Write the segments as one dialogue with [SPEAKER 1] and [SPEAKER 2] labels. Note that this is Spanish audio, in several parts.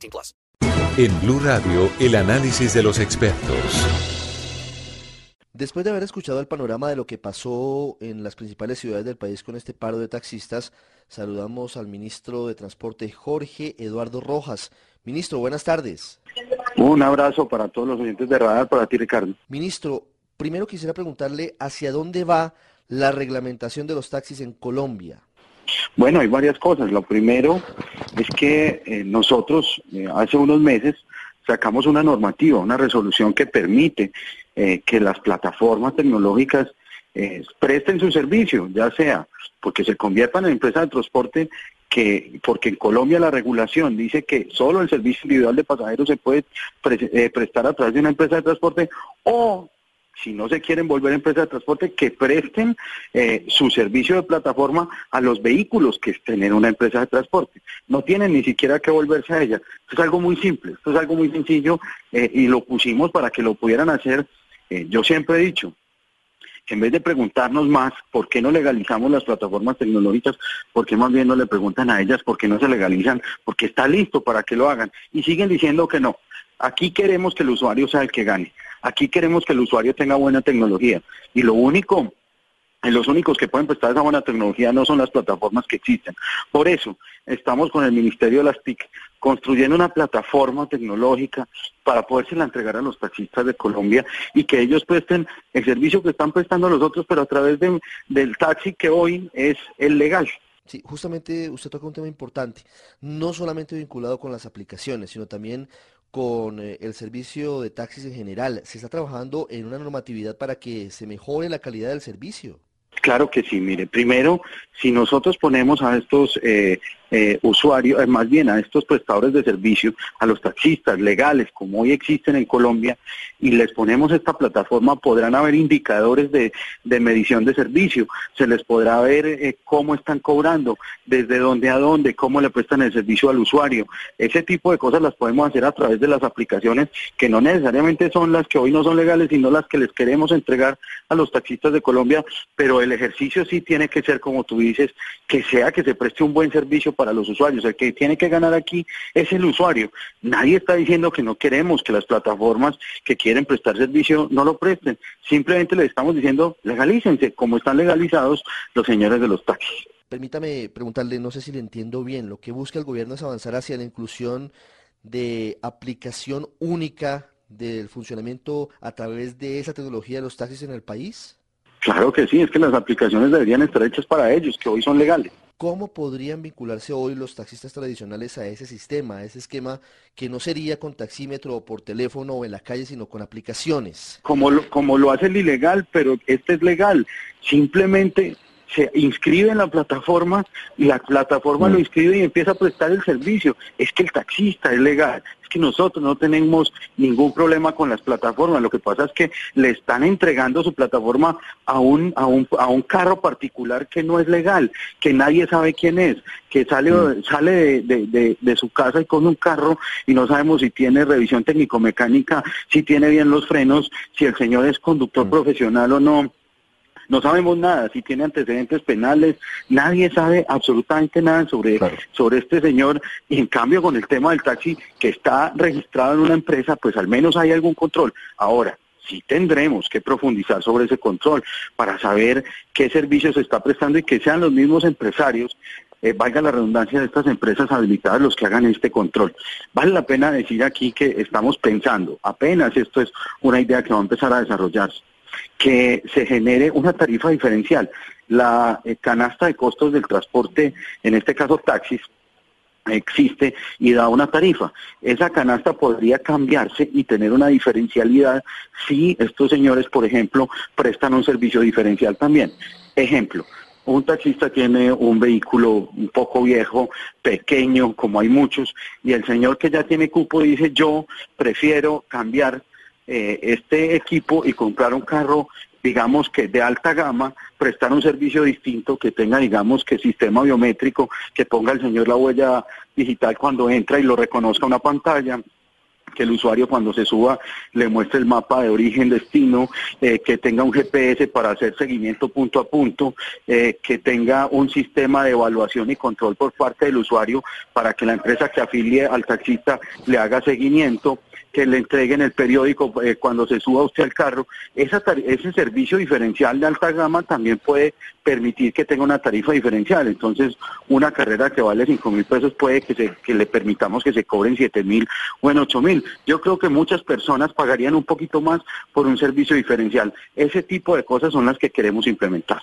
[SPEAKER 1] 18 plus.
[SPEAKER 2] En Blue Radio, el análisis de los expertos.
[SPEAKER 3] Después de haber escuchado el panorama de lo que pasó en las principales ciudades del país con este paro de taxistas, saludamos al ministro de Transporte Jorge Eduardo Rojas. Ministro, buenas tardes.
[SPEAKER 4] Un abrazo para todos los oyentes de Radar, para ti Ricardo.
[SPEAKER 3] Ministro, primero quisiera preguntarle hacia dónde va la reglamentación de los taxis en Colombia.
[SPEAKER 4] Bueno, hay varias cosas. Lo primero es que eh, nosotros eh, hace unos meses sacamos una normativa, una resolución que permite eh, que las plataformas tecnológicas presten su servicio, ya sea porque se conviertan en empresas de transporte, que porque en Colombia la regulación dice que solo el servicio individual de pasajeros se puede prestar a través de una empresa de transporte, o si no se quieren volver empresa de transporte, que presten eh, su servicio de plataforma a los vehículos que estén en una empresa de transporte. No tienen ni siquiera que volverse a ella. Esto es algo muy simple, esto es algo muy sencillo eh, y lo pusimos para que lo pudieran hacer. Eh, yo siempre he dicho, en vez de preguntarnos más por qué no legalizamos las plataformas tecnológicas, por qué más bien no le preguntan a ellas por qué no se legalizan, porque está listo para que lo hagan. Y siguen diciendo que no. Aquí queremos que el usuario sea el que gane. Aquí queremos que el usuario tenga buena tecnología. Y lo único los únicos que pueden prestar esa buena tecnología no son las plataformas que existen. Por eso estamos con el Ministerio de las TIC construyendo una plataforma tecnológica para podérsela entregar a los taxistas de Colombia y que ellos presten el servicio que están prestando a los otros, pero a través del taxi que hoy es el legal.
[SPEAKER 3] Sí, justamente usted toca un tema importante, no solamente vinculado con las aplicaciones, sino también con eh, el servicio de taxis en general. ¿Se está trabajando en una normatividad para que se mejore la calidad del servicio?
[SPEAKER 4] Claro que sí, mire, primero, si nosotros ponemos a estos eh, eh, usuarios, más bien a estos prestadores de servicio, a los taxistas legales como hoy existen en Colombia, y les ponemos esta plataforma, podrán haber indicadores de, medición de servicio, se les podrá ver eh, cómo están cobrando, desde dónde a dónde, cómo le prestan el servicio al usuario. Ese tipo de cosas las podemos hacer a través de las aplicaciones que no necesariamente son las que hoy no son legales, sino las que les queremos entregar a los taxistas de Colombia, pero el ejercicio sí tiene que ser, como tú dices, que sea que se preste un buen servicio para los usuarios. El que tiene que ganar aquí es el usuario. Nadie está diciendo que no queremos que las plataformas que quieren prestar servicio no lo presten. Simplemente le estamos diciendo legalícense, como están legalizados los señores de los taxis.
[SPEAKER 3] Permítame preguntarle, no sé si le entiendo bien, lo que busca el gobierno es avanzar hacia la inclusión de aplicación única del funcionamiento a través de esa tecnología de los taxis en el país?
[SPEAKER 4] Claro que sí, es que las aplicaciones deberían estar hechas para ellos, que hoy son legales.
[SPEAKER 3] ¿Cómo podrían vincularse hoy los taxistas tradicionales a ese sistema, a ese esquema que no sería con taxímetro o por teléfono o en la calle, sino con aplicaciones?
[SPEAKER 4] Como lo, como lo hace el ilegal, pero este es legal. Simplemente se inscribe en la plataforma y la plataforma lo mm. inscribe y empieza a prestar el servicio. Es que el taxista es legal, es que nosotros no tenemos ningún problema con las plataformas. Lo que pasa es que le están entregando su plataforma a un, a un, a un carro particular que no es legal, que nadie sabe quién es, que sale, mm. sale de, de, de, su casa y con un carro y no sabemos si tiene revisión técnico-mecánica, si tiene bien los frenos, si el señor es conductor mm. profesional o no no sabemos nada, si tiene antecedentes penales, nadie sabe absolutamente nada sobre, sobre este señor y en cambio con el tema del taxi que está registrado en una empresa, pues al menos hay algún control. Ahora, sí tendremos que profundizar sobre ese control para saber qué servicios se está prestando y que sean los mismos empresarios, eh, valga la redundancia de estas empresas habilitadas los que hagan este control. Vale la pena decir aquí que estamos pensando, apenas esto es una idea que va a empezar a desarrollarse, que se genere una tarifa diferencial. La eh, canasta de costos del transporte, en este caso taxis, existe y da una tarifa. Esa canasta podría cambiarse y tener una diferencialidad si estos señores, por ejemplo, prestan un servicio diferencial también. Ejemplo, un taxista tiene un vehículo un poco viejo, pequeño, como hay muchos, y el señor que ya tiene cupo dice, yo prefiero cambiar eh, este equipo y comprar un carro digamos que de alta gama, prestar un servicio distinto, que tenga, digamos, que sistema biométrico, que ponga el señor la huella digital cuando entra y lo reconozca una pantalla, que el usuario cuando se suba le muestre el mapa de origen, destino, eh, que tenga un GPS para hacer seguimiento punto a punto, eh, que tenga un sistema de evaluación y control por parte del usuario para que la empresa que afilie al taxista le haga seguimiento que le entreguen el periódico eh, cuando se suba usted al carro. Esa ese servicio diferencial de alta gama también puede permitir que tenga una tarifa diferencial. Entonces, una carrera que vale cinco mil pesos puede que, se, que le permitamos que se cobren siete mil o en ocho mil. Yo creo que muchas personas pagarían un poquito más por un servicio diferencial. Ese tipo de cosas son las que queremos implementar.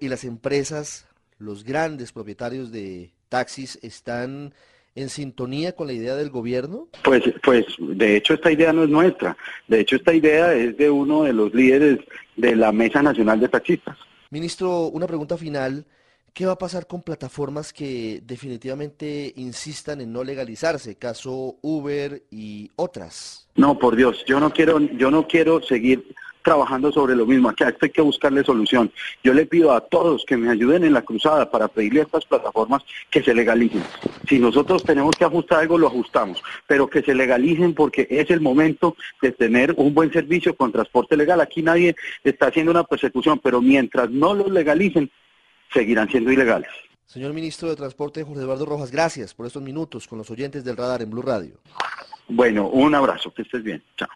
[SPEAKER 3] Y las empresas, los grandes propietarios de taxis están en sintonía con la idea del gobierno?
[SPEAKER 4] Pues, pues, de hecho esta idea no es nuestra. De hecho esta idea es de uno de los líderes de la Mesa Nacional de Taxistas.
[SPEAKER 3] Ministro, una pregunta final. ¿Qué va a pasar con plataformas que definitivamente insistan en no legalizarse, caso Uber y otras?
[SPEAKER 4] No, por Dios, yo no quiero, yo no quiero seguir trabajando sobre lo mismo. Aquí hay que buscarle solución. Yo le pido a todos que me ayuden en la cruzada para pedirle a estas plataformas que se legalicen. Si nosotros tenemos que ajustar algo, lo ajustamos, pero que se legalicen porque es el momento de tener un buen servicio con transporte legal. Aquí nadie está haciendo una persecución, pero mientras no los legalicen, seguirán siendo ilegales.
[SPEAKER 3] Señor Ministro de Transporte, Jorge Eduardo Rojas, gracias por estos minutos con los oyentes del radar en Blue Radio.
[SPEAKER 4] Bueno, un abrazo, que estés bien. Chao.